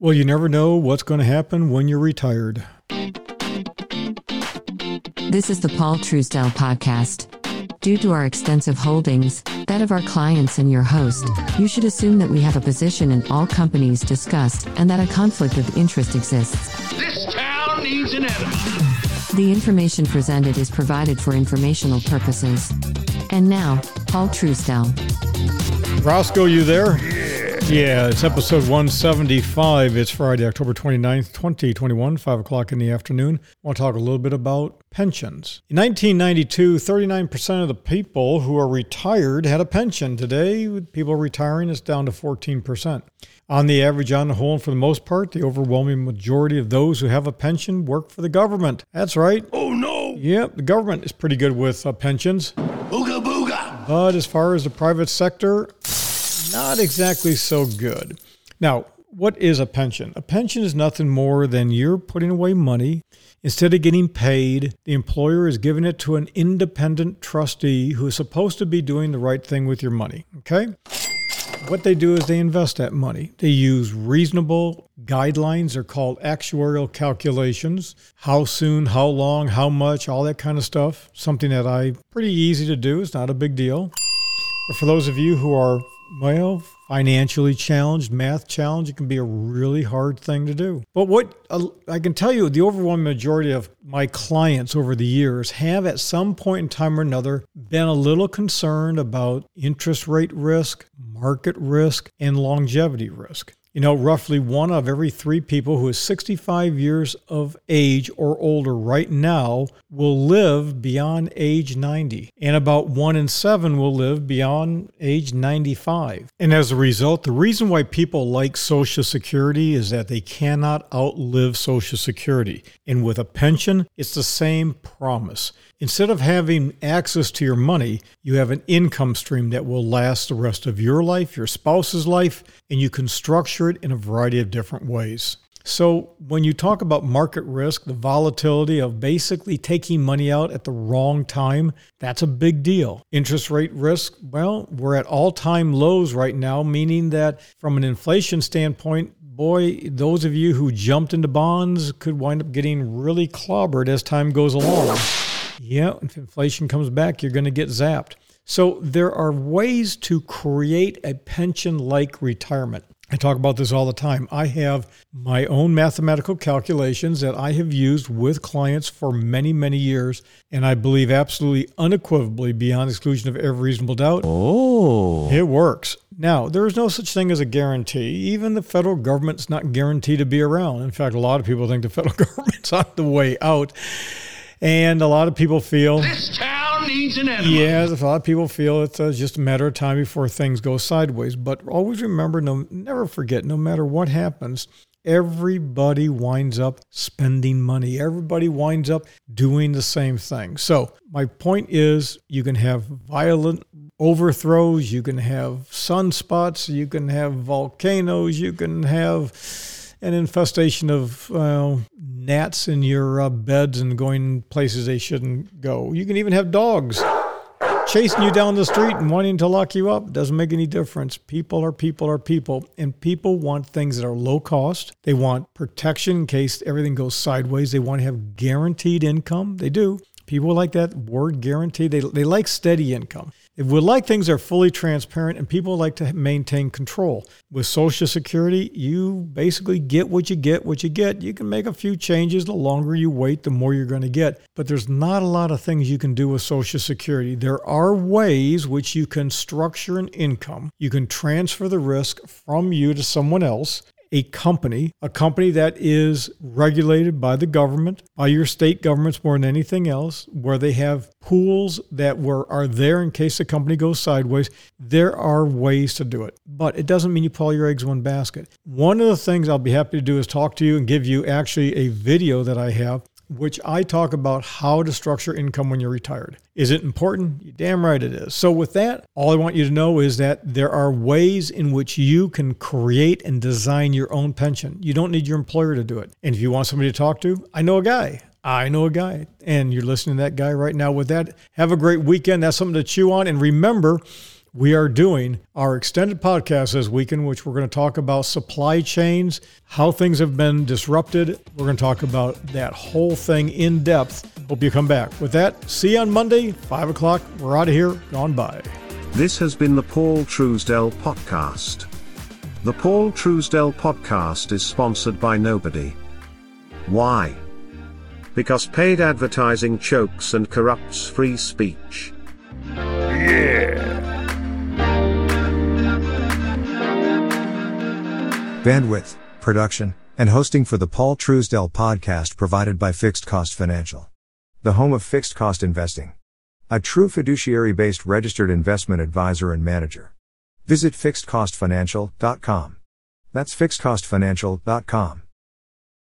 Well, you never know what's going to happen when you're retired. This is the Paul Truesdell podcast. Due to our extensive holdings, that of our clients and your host, you should assume that we have a position in all companies discussed and that a conflict of interest exists. This town needs an enemy. The information presented is provided for informational purposes. And now, Paul Truesdell. Roscoe, you there? Yeah, it's episode 175. It's Friday, October 29th, 2021, 5 o'clock in the afternoon. I want to talk a little bit about pensions. In 1992, 39% of the people who are retired had a pension. Today, with people retiring, it's down to 14%. On the average, on the whole, and for the most part, the overwhelming majority of those who have a pension work for the government. That's right. Oh no! Yep, the government is pretty good with uh, pensions. Booga booga! But as far as the private sector, not exactly so good. Now, what is a pension? A pension is nothing more than you're putting away money. Instead of getting paid, the employer is giving it to an independent trustee who is supposed to be doing the right thing with your money. Okay? What they do is they invest that money. They use reasonable guidelines. They're called actuarial calculations. How soon, how long, how much, all that kind of stuff. Something that I pretty easy to do. It's not a big deal. But for those of you who are well, financially challenged, math challenged, it can be a really hard thing to do. But what uh, I can tell you, the overwhelming majority of my clients over the years have at some point in time or another been a little concerned about interest rate risk, market risk, and longevity risk. You know, roughly one of every three people who is 65 years of age or older right now will live beyond age 90, and about one in seven will live beyond age 95. And as a result, the reason why people like Social Security is that they cannot outlive Social Security. And with a pension, it's the same promise. Instead of having access to your money, you have an income stream that will last the rest of your life, your spouse's life, and you can structure it in a variety of different ways. So, when you talk about market risk, the volatility of basically taking money out at the wrong time, that's a big deal. Interest rate risk, well, we're at all time lows right now, meaning that from an inflation standpoint, boy, those of you who jumped into bonds could wind up getting really clobbered as time goes along. Yeah, if inflation comes back, you're going to get zapped. So there are ways to create a pension like retirement. I talk about this all the time. I have my own mathematical calculations that I have used with clients for many, many years, and I believe absolutely unequivocally, beyond exclusion of every reasonable doubt, Oh. it works. Now, there is no such thing as a guarantee. Even the federal government's not guaranteed to be around. In fact, a lot of people think the federal government's on the way out. And a lot of people feel, This needs an enemy. yeah, a lot of people feel it's uh, just a matter of time before things go sideways. But always remember, no, never forget, no matter what happens, everybody winds up spending money. Everybody winds up doing the same thing. So my point is, you can have violent overthrows, you can have sunspots, you can have volcanoes, you can have an infestation of uh, gnats in your uh, beds and going places they shouldn't go. You can even have dogs chasing you down the street and wanting to lock you up. Doesn't make any difference. People are people are people, and people want things that are low cost. They want protection in case everything goes sideways. They want to have guaranteed income. They do. People like that word guaranteed. They, they like steady income. They we like things are fully transparent, and people like to maintain control. With Social Security, you basically get what you get, what you get. You can make a few changes. The longer you wait, the more you're going to get. But there's not a lot of things you can do with Social Security. There are ways which you can structure an income. You can transfer the risk from you to someone else a company, a company that is regulated by the government, by your state governments more than anything else, where they have pools that were are there in case the company goes sideways. There are ways to do it, but it doesn't mean you put all your eggs in one basket. One of the things I'll be happy to do is talk to you and give you actually a video that I have which I talk about how to structure income when you're retired. Is it important? You damn right it is. So, with that, all I want you to know is that there are ways in which you can create and design your own pension. You don't need your employer to do it. And if you want somebody to talk to, I know a guy. I know a guy. And you're listening to that guy right now. With that, have a great weekend. That's something to chew on. And remember, we are doing our extended podcast this weekend, which we're going to talk about supply chains, how things have been disrupted. We're going to talk about that whole thing in depth. Hope you come back. With that, see you on Monday, 5 o'clock. We're out of here, gone by. This has been the Paul Truesdell Podcast. The Paul Truesdell Podcast is sponsored by nobody. Why? Because paid advertising chokes and corrupts free speech. Bandwidth, production, and hosting for the Paul Truesdell podcast provided by Fixed Cost Financial. The home of fixed cost investing. A true fiduciary based registered investment advisor and manager. Visit fixedcostfinancial.com. That's fixedcostfinancial.com.